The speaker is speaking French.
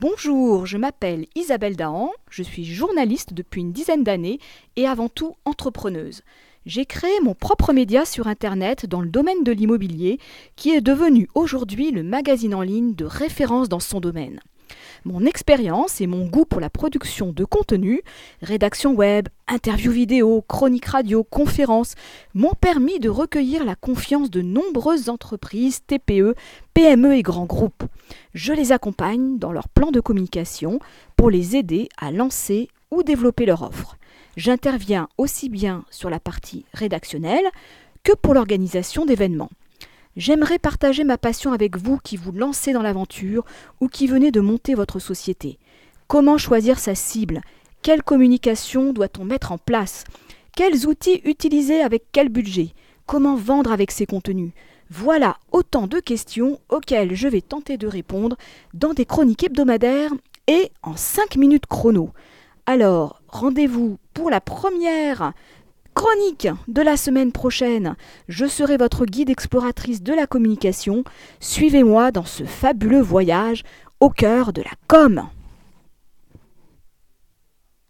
Bonjour, je m'appelle Isabelle Dahan, je suis journaliste depuis une dizaine d'années et avant tout entrepreneuse. J'ai créé mon propre média sur Internet dans le domaine de l'immobilier qui est devenu aujourd'hui le magazine en ligne de référence dans son domaine. Mon expérience et mon goût pour la production de contenu, rédaction web, interviews vidéo, chroniques radio, conférences, m'ont permis de recueillir la confiance de nombreuses entreprises, TPE, PME et grands groupes. Je les accompagne dans leur plan de communication pour les aider à lancer ou développer leur offre. J'interviens aussi bien sur la partie rédactionnelle que pour l'organisation d'événements. J'aimerais partager ma passion avec vous qui vous lancez dans l'aventure ou qui venez de monter votre société. Comment choisir sa cible? Quelle communication doit-on mettre en place? Quels outils utiliser avec quel budget? Comment vendre avec ces contenus? Voilà autant de questions auxquelles je vais tenter de répondre dans des chroniques hebdomadaires et en 5 minutes chrono. Alors, rendez-vous pour la première chronique de la semaine prochaine. Je serai votre guide exploratrice de la communication. Suivez-moi dans ce fabuleux voyage au cœur de la com.